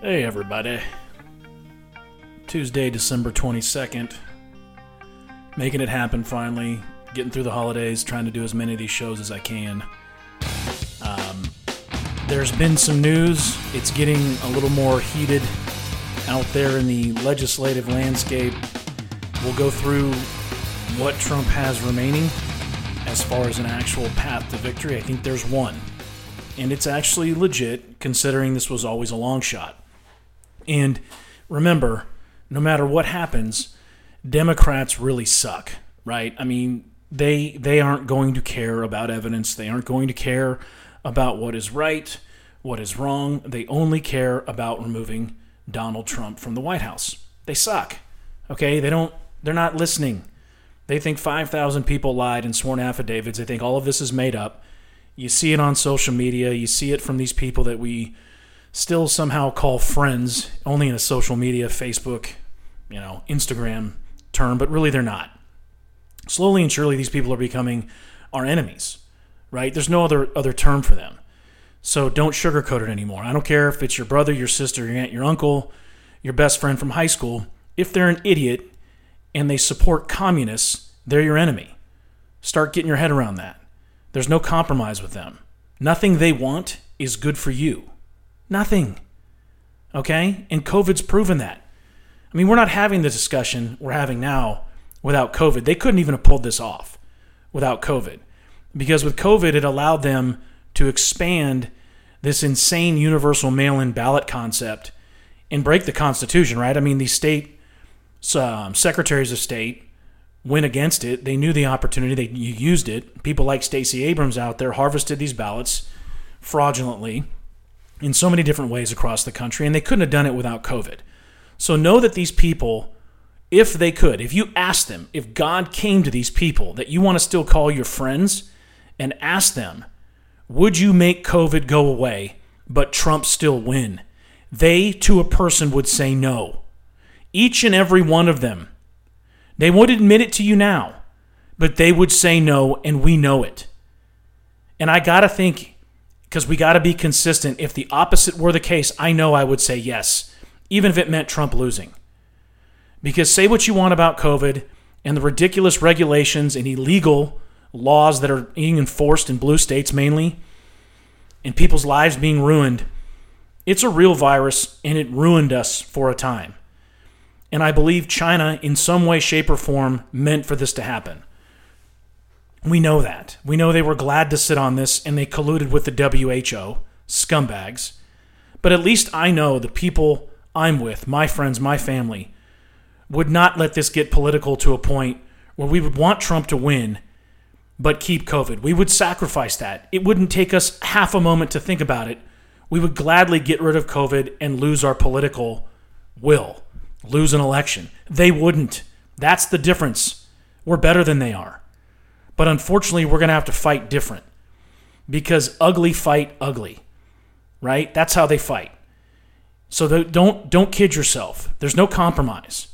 Hey, everybody. Tuesday, December 22nd. Making it happen finally. Getting through the holidays, trying to do as many of these shows as I can. Um, there's been some news. It's getting a little more heated out there in the legislative landscape. We'll go through what Trump has remaining as far as an actual path to victory. I think there's one. And it's actually legit, considering this was always a long shot. And remember, no matter what happens, Democrats really suck, right? I mean, they they aren't going to care about evidence. They aren't going to care about what is right, what is wrong. They only care about removing Donald Trump from the White House. They suck. Okay? They don't they're not listening. They think 5,000 people lied in sworn affidavits. They think all of this is made up. You see it on social media. You see it from these people that we still somehow call friends, only in a social media, Facebook, you know, Instagram term, but really they're not. Slowly and surely, these people are becoming our enemies, right? There's no other other term for them. So don't sugarcoat it anymore. I don't care if it's your brother, your sister, your aunt, your uncle, your best friend from high school. If they're an idiot and they support communists, they're your enemy. Start getting your head around that. There's no compromise with them. Nothing they want is good for you. Nothing. Okay? And COVID's proven that. I mean, we're not having the discussion we're having now without COVID. They couldn't even have pulled this off without COVID. Because with COVID, it allowed them to expand this insane universal mail in ballot concept and break the Constitution, right? I mean, these state um, secretaries of state went against it. They knew the opportunity, they used it. People like Stacey Abrams out there harvested these ballots fraudulently in so many different ways across the country, and they couldn't have done it without COVID. So know that these people, if they could, if you ask them, if God came to these people that you want to still call your friends and ask them, would you make COVID go away, but Trump still win? They, to a person, would say no. Each and every one of them. They would admit it to you now, but they would say no, and we know it. And I got to think because we got to be consistent. If the opposite were the case, I know I would say yes, even if it meant Trump losing. Because say what you want about COVID and the ridiculous regulations and illegal laws that are being enforced in blue states mainly, and people's lives being ruined, it's a real virus and it ruined us for a time. And I believe China, in some way, shape, or form, meant for this to happen. We know that. We know they were glad to sit on this and they colluded with the WHO, scumbags. But at least I know the people I'm with, my friends, my family, would not let this get political to a point where we would want Trump to win but keep COVID. We would sacrifice that. It wouldn't take us half a moment to think about it. We would gladly get rid of COVID and lose our political will, lose an election. They wouldn't. That's the difference. We're better than they are. But unfortunately, we're going to have to fight different because ugly fight ugly, right? That's how they fight. So don't don't kid yourself. There's no compromise.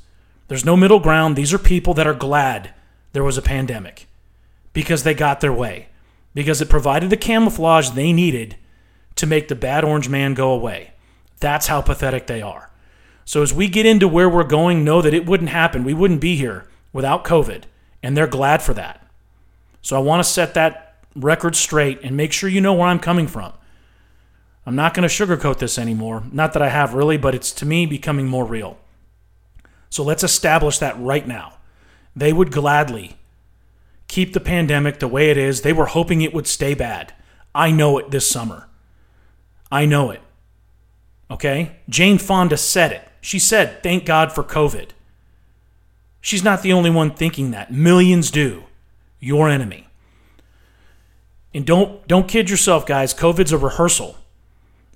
There's no middle ground. These are people that are glad there was a pandemic because they got their way. Because it provided the camouflage they needed to make the bad orange man go away. That's how pathetic they are. So as we get into where we're going, know that it wouldn't happen. We wouldn't be here without COVID, and they're glad for that. So I want to set that record straight and make sure you know where I'm coming from. I'm not going to sugarcoat this anymore. Not that I have really, but it's to me becoming more real. So let's establish that right now. They would gladly keep the pandemic the way it is. They were hoping it would stay bad. I know it this summer. I know it. Okay? Jane Fonda said it. She said, Thank God for COVID. She's not the only one thinking that. Millions do your enemy. And don't don't kid yourself, guys. COVID's a rehearsal.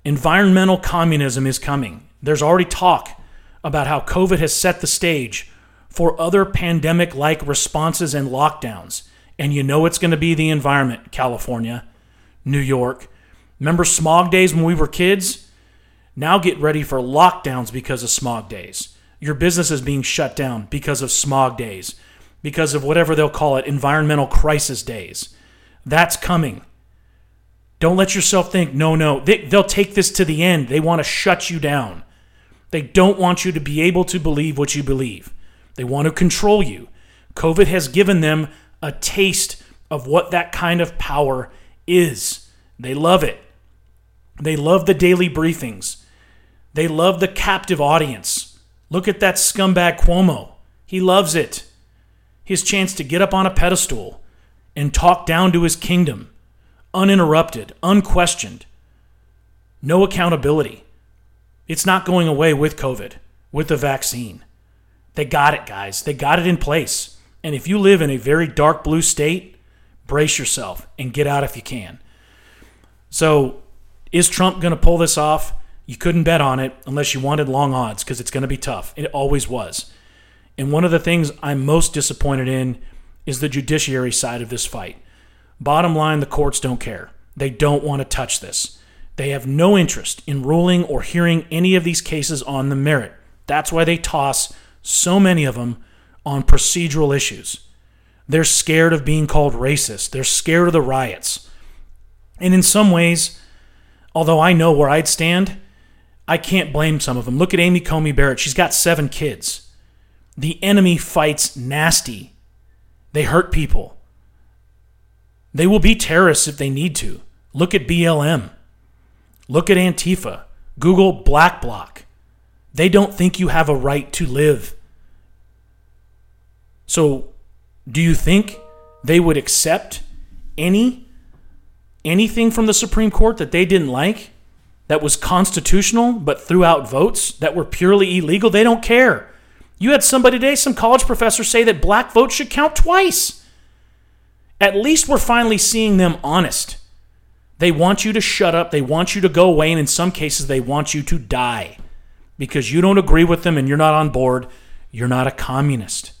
Environmental communism is coming. There's already talk about how COVID has set the stage for other pandemic like responses and lockdowns. And you know it's going to be the environment, California, New York. Remember smog days when we were kids? Now get ready for lockdowns because of smog days. Your business is being shut down because of smog days because of whatever they'll call it, environmental crisis days. That's coming. Don't let yourself think, no, no, they, they'll take this to the end. They want to shut you down. They don't want you to be able to believe what you believe. They want to control you. COVID has given them a taste of what that kind of power is. They love it. They love the daily briefings. They love the captive audience. Look at that scumbag Cuomo. He loves it. His chance to get up on a pedestal and talk down to his kingdom, uninterrupted, unquestioned. No accountability. It's not going away with COVID, with the vaccine. They got it, guys. They got it in place. And if you live in a very dark blue state, brace yourself and get out if you can. So, is Trump going to pull this off? You couldn't bet on it unless you wanted long odds because it's going to be tough. It always was. And one of the things I'm most disappointed in is the judiciary side of this fight. Bottom line, the courts don't care. They don't want to touch this. They have no interest in ruling or hearing any of these cases on the merit. That's why they toss so many of them on procedural issues. They're scared of being called racist. They're scared of the riots. And in some ways, although I know where I'd stand, I can't blame some of them. Look at Amy Coney Barrett. She's got seven kids. The enemy fights nasty. They hurt people. They will be terrorists if they need to. Look at BLM. Look at Antifa. Google Black Bloc. They don't think you have a right to live. So, do you think they would accept any anything from the Supreme Court that they didn't like that was constitutional but threw out votes that were purely illegal? They don't care. You had somebody today, some college professor, say that black votes should count twice. At least we're finally seeing them honest. They want you to shut up, they want you to go away, and in some cases, they want you to die because you don't agree with them and you're not on board. You're not a communist.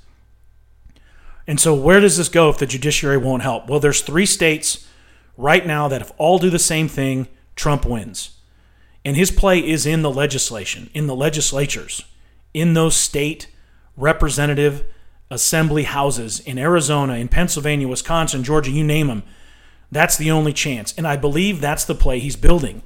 And so, where does this go if the judiciary won't help? Well, there's three states right now that if all do the same thing, Trump wins. And his play is in the legislation, in the legislatures, in those state representative assembly houses in Arizona, in Pennsylvania, Wisconsin, Georgia, you name them. That's the only chance. And I believe that's the play he's building.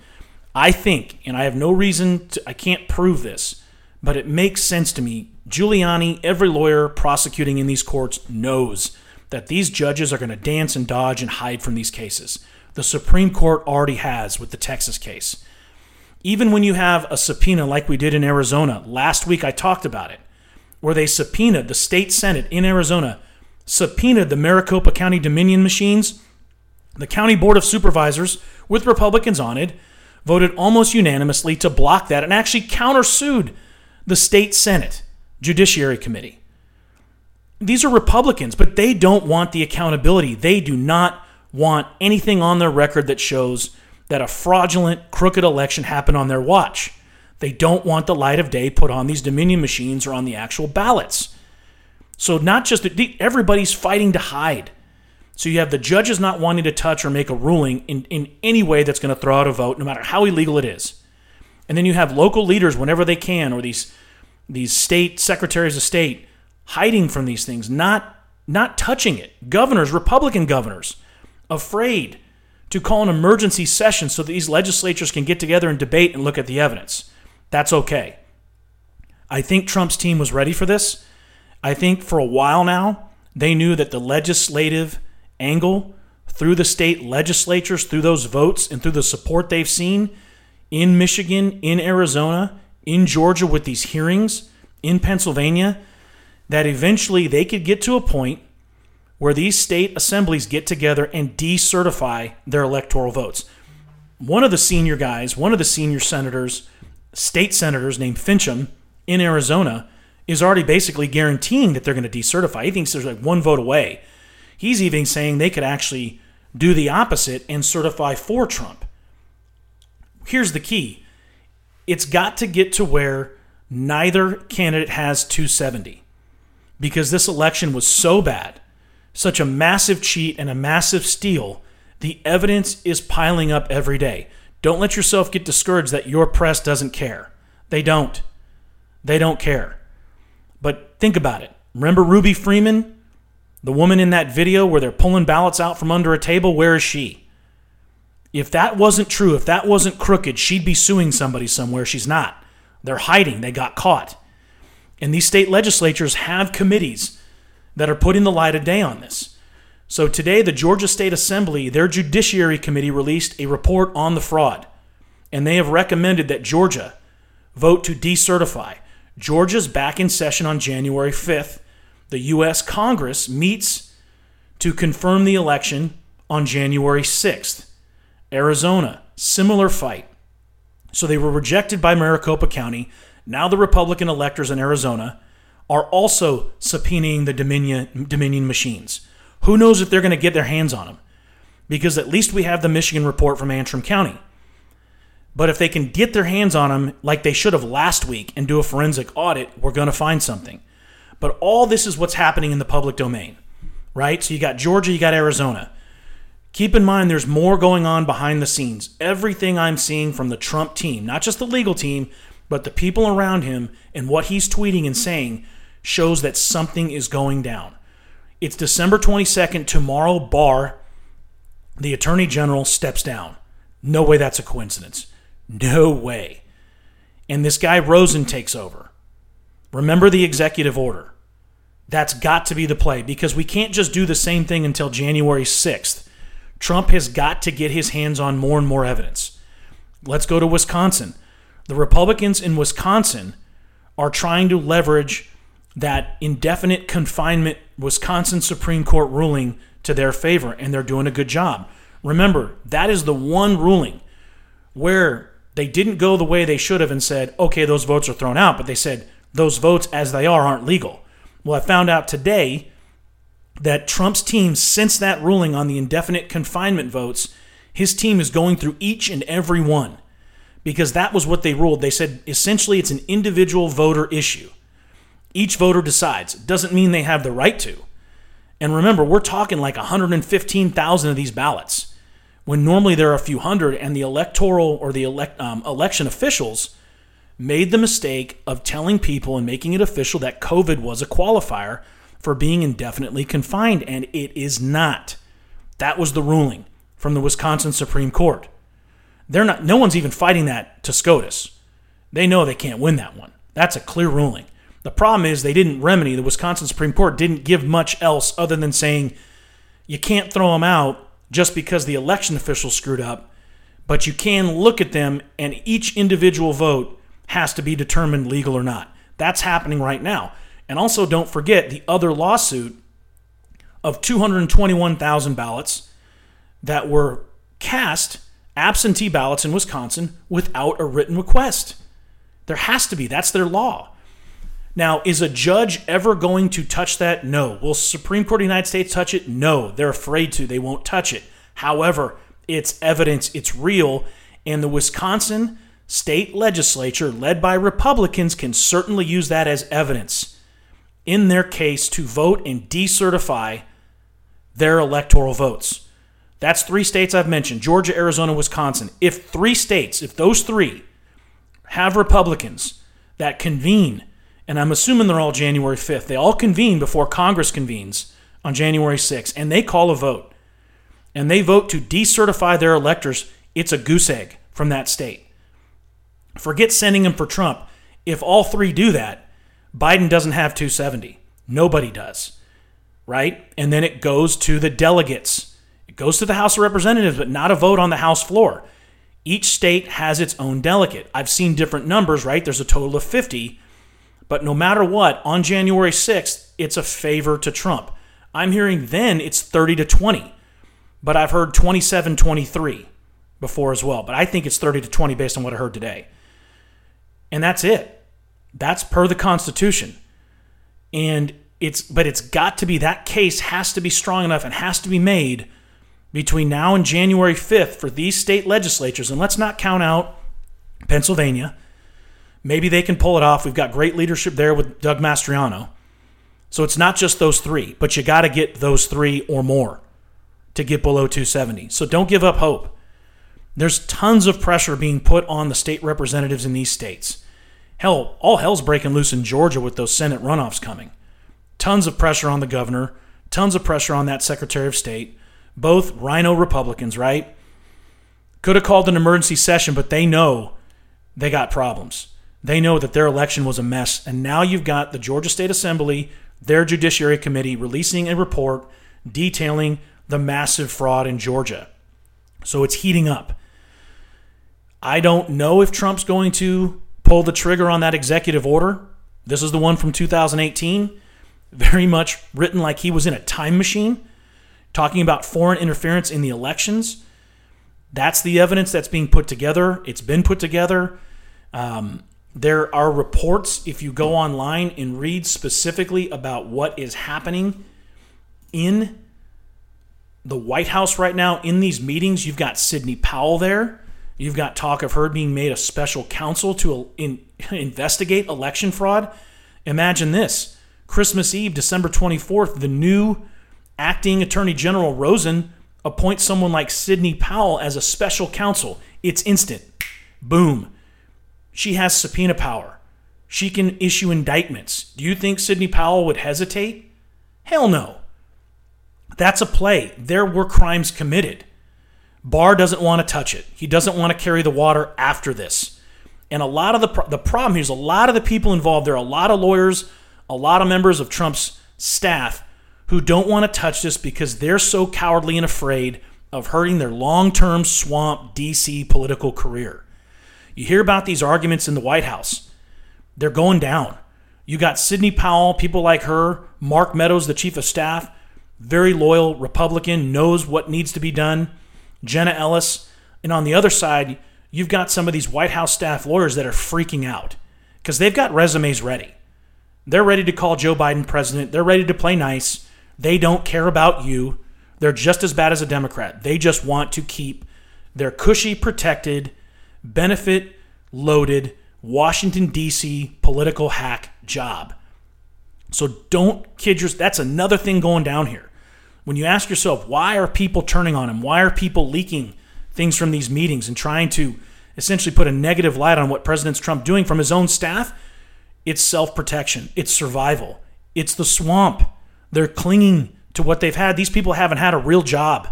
I think, and I have no reason to, I can't prove this, but it makes sense to me Giuliani, every lawyer prosecuting in these courts knows that these judges are going to dance and dodge and hide from these cases. The Supreme Court already has with the Texas case. Even when you have a subpoena like we did in Arizona, last week I talked about it, where they subpoenaed the state Senate in Arizona, subpoenaed the Maricopa County Dominion machines. The County Board of Supervisors, with Republicans on it, voted almost unanimously to block that and actually countersued the state Senate. Judiciary Committee. These are Republicans, but they don't want the accountability. They do not want anything on their record that shows that a fraudulent, crooked election happened on their watch. They don't want the light of day put on these Dominion machines or on the actual ballots. So, not just everybody's fighting to hide. So, you have the judges not wanting to touch or make a ruling in, in any way that's going to throw out a vote, no matter how illegal it is. And then you have local leaders, whenever they can, or these these state secretaries of state hiding from these things, not not touching it. Governors, Republican governors, afraid to call an emergency session so that these legislatures can get together and debate and look at the evidence. That's okay. I think Trump's team was ready for this. I think for a while now, they knew that the legislative angle through the state legislatures, through those votes, and through the support they've seen in Michigan, in Arizona, in Georgia with these hearings, in Pennsylvania, that eventually they could get to a point where these state assemblies get together and decertify their electoral votes. One of the senior guys, one of the senior senators, state senators named Finchem in Arizona, is already basically guaranteeing that they're going to decertify. He thinks there's like one vote away. He's even saying they could actually do the opposite and certify for Trump. Here's the key it's got to get to where neither candidate has 270 because this election was so bad, such a massive cheat and a massive steal. The evidence is piling up every day. Don't let yourself get discouraged that your press doesn't care. They don't. They don't care. But think about it. Remember Ruby Freeman? The woman in that video where they're pulling ballots out from under a table? Where is she? If that wasn't true, if that wasn't crooked, she'd be suing somebody somewhere. She's not. They're hiding. They got caught. And these state legislatures have committees that are putting the light of day on this. So today, the Georgia State Assembly, their Judiciary Committee, released a report on the fraud. And they have recommended that Georgia vote to decertify. Georgia's back in session on January 5th. The U.S. Congress meets to confirm the election on January 6th. Arizona, similar fight. So they were rejected by Maricopa County. Now the Republican electors in Arizona are also subpoenaing the Dominion, Dominion machines. Who knows if they're going to get their hands on them? Because at least we have the Michigan report from Antrim County. But if they can get their hands on them like they should have last week and do a forensic audit, we're going to find something. But all this is what's happening in the public domain, right? So you got Georgia, you got Arizona. Keep in mind there's more going on behind the scenes. Everything I'm seeing from the Trump team, not just the legal team, but the people around him and what he's tweeting and saying shows that something is going down. It's December 22nd, tomorrow, Barr, the Attorney General, steps down. No way that's a coincidence. No way. And this guy Rosen takes over. Remember the executive order. That's got to be the play because we can't just do the same thing until January 6th. Trump has got to get his hands on more and more evidence. Let's go to Wisconsin. The Republicans in Wisconsin are trying to leverage that indefinite confinement Wisconsin Supreme Court ruling to their favor, and they're doing a good job. Remember, that is the one ruling where they didn't go the way they should have and said, okay, those votes are thrown out, but they said those votes as they are aren't legal. Well, I found out today that Trump's team, since that ruling on the indefinite confinement votes, his team is going through each and every one because that was what they ruled. They said essentially it's an individual voter issue. Each voter decides. It doesn't mean they have the right to. And remember, we're talking like 115,000 of these ballots when normally there are a few hundred, and the electoral or the elect, um, election officials made the mistake of telling people and making it official that COVID was a qualifier for being indefinitely confined, and it is not. That was the ruling from the Wisconsin Supreme Court. They're not. No one's even fighting that to SCOTUS. They know they can't win that one. That's a clear ruling. The problem is they didn't remedy. The Wisconsin Supreme Court didn't give much else other than saying you can't throw them out just because the election officials screwed up, but you can look at them and each individual vote has to be determined legal or not. That's happening right now. And also, don't forget the other lawsuit of 221,000 ballots that were cast absentee ballots in Wisconsin without a written request. There has to be. That's their law. Now, is a judge ever going to touch that? No. Will Supreme Court of the United States touch it? No. They're afraid to. They won't touch it. However, it's evidence, it's real, and the Wisconsin state legislature, led by Republicans, can certainly use that as evidence in their case to vote and decertify their electoral votes. That's three states I've mentioned Georgia, Arizona, Wisconsin. If three states, if those three have Republicans that convene and I'm assuming they're all January 5th. They all convene before Congress convenes on January 6th, and they call a vote. And they vote to decertify their electors. It's a goose egg from that state. Forget sending them for Trump. If all three do that, Biden doesn't have 270. Nobody does. Right? And then it goes to the delegates. It goes to the House of Representatives, but not a vote on the House floor. Each state has its own delegate. I've seen different numbers, right? There's a total of 50 but no matter what, on January 6th, it's a favor to Trump. I'm hearing then it's 30 to 20, but I've heard 27 23 before as well. But I think it's 30 to 20 based on what I heard today. And that's it. That's per the Constitution. And it's, but it's got to be, that case has to be strong enough and has to be made between now and January 5th for these state legislatures. And let's not count out Pennsylvania Maybe they can pull it off. We've got great leadership there with Doug Mastriano. So it's not just those three, but you got to get those three or more to get below 270. So don't give up hope. There's tons of pressure being put on the state representatives in these states. Hell, all hell's breaking loose in Georgia with those Senate runoffs coming. Tons of pressure on the governor, tons of pressure on that Secretary of State. Both RINO Republicans, right? Could have called an emergency session, but they know they got problems. They know that their election was a mess. And now you've got the Georgia State Assembly, their Judiciary Committee, releasing a report detailing the massive fraud in Georgia. So it's heating up. I don't know if Trump's going to pull the trigger on that executive order. This is the one from 2018, very much written like he was in a time machine, talking about foreign interference in the elections. That's the evidence that's being put together. It's been put together. Um, there are reports, if you go online and read specifically about what is happening in the White House right now, in these meetings, you've got Sidney Powell there. You've got talk of her being made a special counsel to in, investigate election fraud. Imagine this Christmas Eve, December 24th, the new acting Attorney General Rosen appoints someone like Sidney Powell as a special counsel. It's instant. Boom. She has subpoena power. She can issue indictments. Do you think Sidney Powell would hesitate? Hell no. That's a play. There were crimes committed. Barr doesn't want to touch it. He doesn't want to carry the water after this. And a lot of the the problem here is a lot of the people involved. There are a lot of lawyers, a lot of members of Trump's staff who don't want to touch this because they're so cowardly and afraid of hurting their long-term swamp DC political career. You hear about these arguments in the White House. They're going down. You got Sidney Powell, people like her, Mark Meadows, the chief of staff, very loyal Republican, knows what needs to be done, Jenna Ellis. And on the other side, you've got some of these White House staff lawyers that are freaking out because they've got resumes ready. They're ready to call Joe Biden president. They're ready to play nice. They don't care about you. They're just as bad as a Democrat. They just want to keep their cushy, protected, benefit loaded Washington, D.C. political hack job. So don't kid yourself. That's another thing going down here. When you ask yourself, why are people turning on him? Why are people leaking things from these meetings and trying to essentially put a negative light on what President Trump doing from his own staff? It's self-protection. It's survival. It's the swamp. They're clinging to what they've had. These people haven't had a real job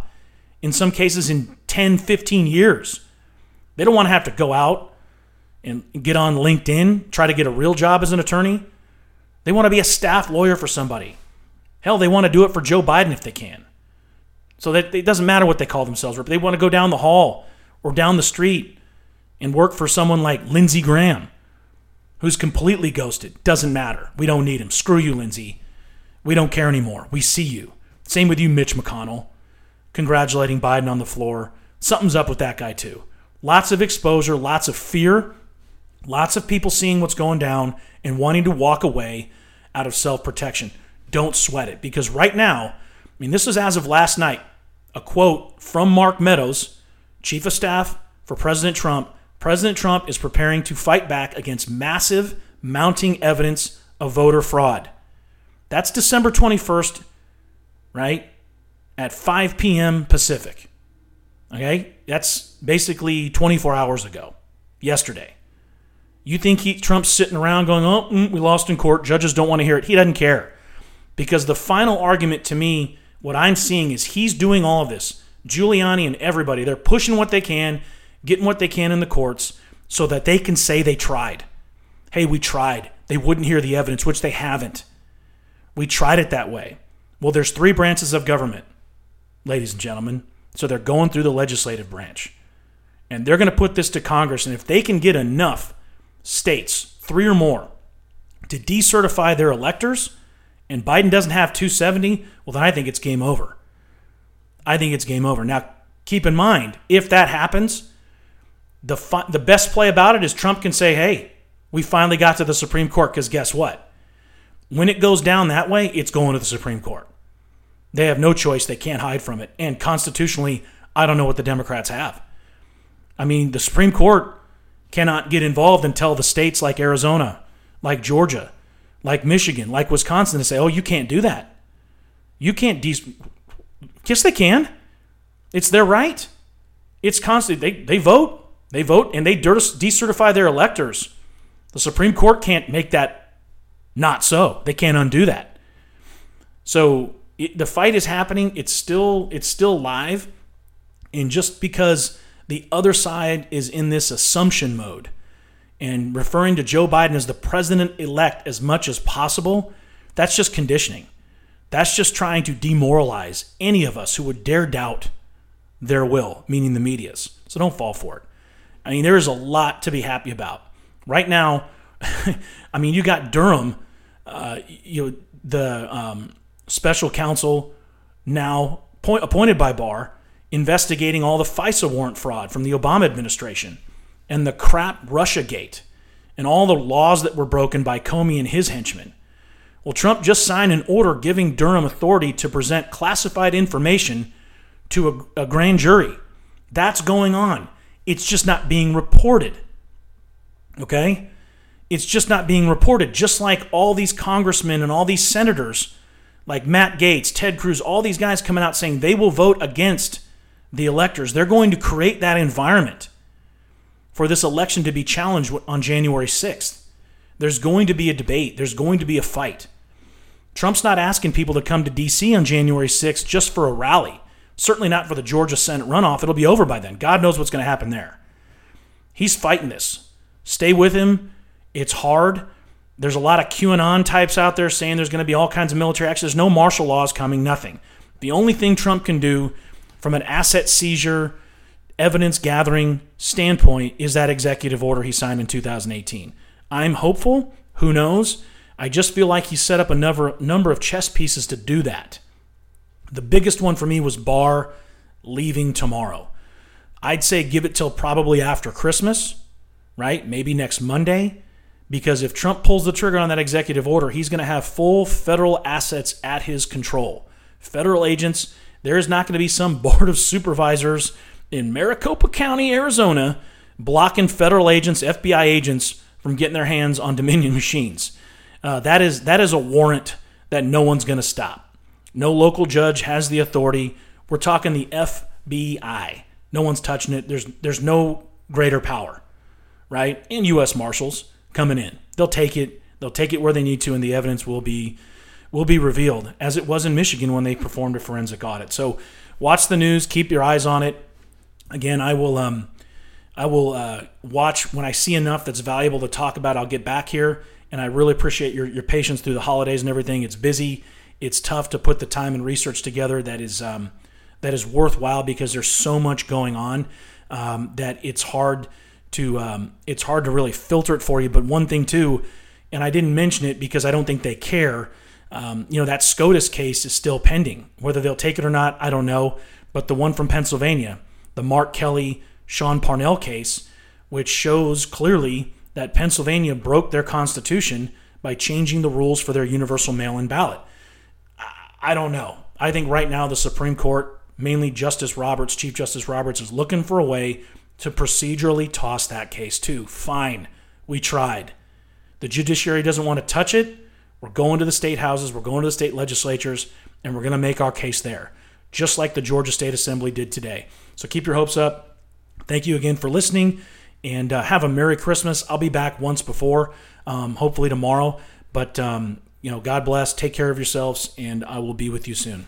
in some cases in 10, 15 years. They don't want to have to go out and get on LinkedIn, try to get a real job as an attorney. They want to be a staff lawyer for somebody. Hell, they want to do it for Joe Biden if they can. So that it doesn't matter what they call themselves, they want to go down the hall or down the street and work for someone like Lindsey Graham, who's completely ghosted. Doesn't matter. We don't need him. Screw you, Lindsey. We don't care anymore. We see you. Same with you, Mitch McConnell, congratulating Biden on the floor. Something's up with that guy, too. Lots of exposure, lots of fear, lots of people seeing what's going down and wanting to walk away out of self protection. Don't sweat it because right now, I mean, this is as of last night, a quote from Mark Meadows, Chief of Staff for President Trump. President Trump is preparing to fight back against massive mounting evidence of voter fraud. That's December 21st, right? At 5 p.m. Pacific. Okay? That's basically 24 hours ago, yesterday. You think he, Trump's sitting around going, oh, mm, we lost in court. Judges don't want to hear it. He doesn't care. Because the final argument to me, what I'm seeing is he's doing all of this. Giuliani and everybody, they're pushing what they can, getting what they can in the courts so that they can say they tried. Hey, we tried. They wouldn't hear the evidence, which they haven't. We tried it that way. Well, there's three branches of government, ladies and gentlemen. So they're going through the legislative branch. And they're going to put this to Congress. And if they can get enough states, three or more, to decertify their electors, and Biden doesn't have 270, well, then I think it's game over. I think it's game over. Now, keep in mind, if that happens, the, fi- the best play about it is Trump can say, hey, we finally got to the Supreme Court, because guess what? When it goes down that way, it's going to the Supreme Court. They have no choice. They can't hide from it. And constitutionally, I don't know what the Democrats have. I mean, the Supreme Court cannot get involved and tell the states like Arizona, like Georgia, like Michigan, like Wisconsin to say, oh, you can't do that. You can't. De- yes, they can. It's their right. It's constant. They, they vote. They vote and they decertify their electors. The Supreme Court can't make that not so. They can't undo that. So it, the fight is happening. It's still it's still live, and just because the other side is in this assumption mode, and referring to Joe Biden as the president elect as much as possible, that's just conditioning. That's just trying to demoralize any of us who would dare doubt their will, meaning the media's. So don't fall for it. I mean, there is a lot to be happy about. Right now, I mean, you got Durham, uh, you know, the um, special counsel now point, appointed by Barr investigating all the FISA warrant fraud from the Obama administration and the crap Russia gate and all the laws that were broken by Comey and his henchmen. Well, Trump just signed an order giving Durham authority to present classified information to a, a grand jury. That's going on. It's just not being reported. Okay? It's just not being reported. Just like all these congressmen and all these senators, like Matt Gaetz, Ted Cruz, all these guys coming out saying they will vote against the electors. They're going to create that environment for this election to be challenged on January 6th. There's going to be a debate, there's going to be a fight. Trump's not asking people to come to D.C. on January 6th just for a rally. Certainly not for the Georgia Senate runoff. It'll be over by then. God knows what's going to happen there. He's fighting this. Stay with him. It's hard. There's a lot of QAnon types out there saying there's going to be all kinds of military action. There's no martial laws coming, nothing. The only thing Trump can do from an asset seizure, evidence gathering standpoint is that executive order he signed in 2018. I'm hopeful. Who knows? I just feel like he set up a number, number of chess pieces to do that. The biggest one for me was Barr leaving tomorrow. I'd say give it till probably after Christmas, right? Maybe next Monday. Because if Trump pulls the trigger on that executive order, he's going to have full federal assets at his control. Federal agents, there is not going to be some board of supervisors in Maricopa County, Arizona, blocking federal agents, FBI agents from getting their hands on Dominion machines. Uh, that is that is a warrant that no one's going to stop. No local judge has the authority. We're talking the FBI. No one's touching it. There's there's no greater power, right? And U.S. Marshals coming in. They'll take it. They'll take it where they need to, and the evidence will be will be revealed, as it was in Michigan when they performed a forensic audit. So watch the news. Keep your eyes on it. Again, I will um, I will uh, watch when I see enough that's valuable to talk about. I'll get back here and I really appreciate your, your patience through the holidays and everything. It's busy. It's tough to put the time and research together that is um, that is worthwhile because there's so much going on um, that it's hard to um, it's hard to really filter it for you. But one thing too, and I didn't mention it because I don't think they care. Um, you know that SCOTUS case is still pending. Whether they'll take it or not, I don't know. But the one from Pennsylvania, the Mark Kelly, Sean Parnell case, which shows clearly that Pennsylvania broke their constitution by changing the rules for their universal mail in ballot. I don't know. I think right now the Supreme Court, mainly Justice Roberts, Chief Justice Roberts, is looking for a way to procedurally toss that case too. Fine, we tried. The judiciary doesn't want to touch it. We're going to the state houses, we're going to the state legislatures, and we're going to make our case there, just like the Georgia State Assembly did today. So keep your hopes up. Thank you again for listening and uh, have a Merry Christmas. I'll be back once before, um, hopefully tomorrow. But, um, you know, God bless. Take care of yourselves, and I will be with you soon.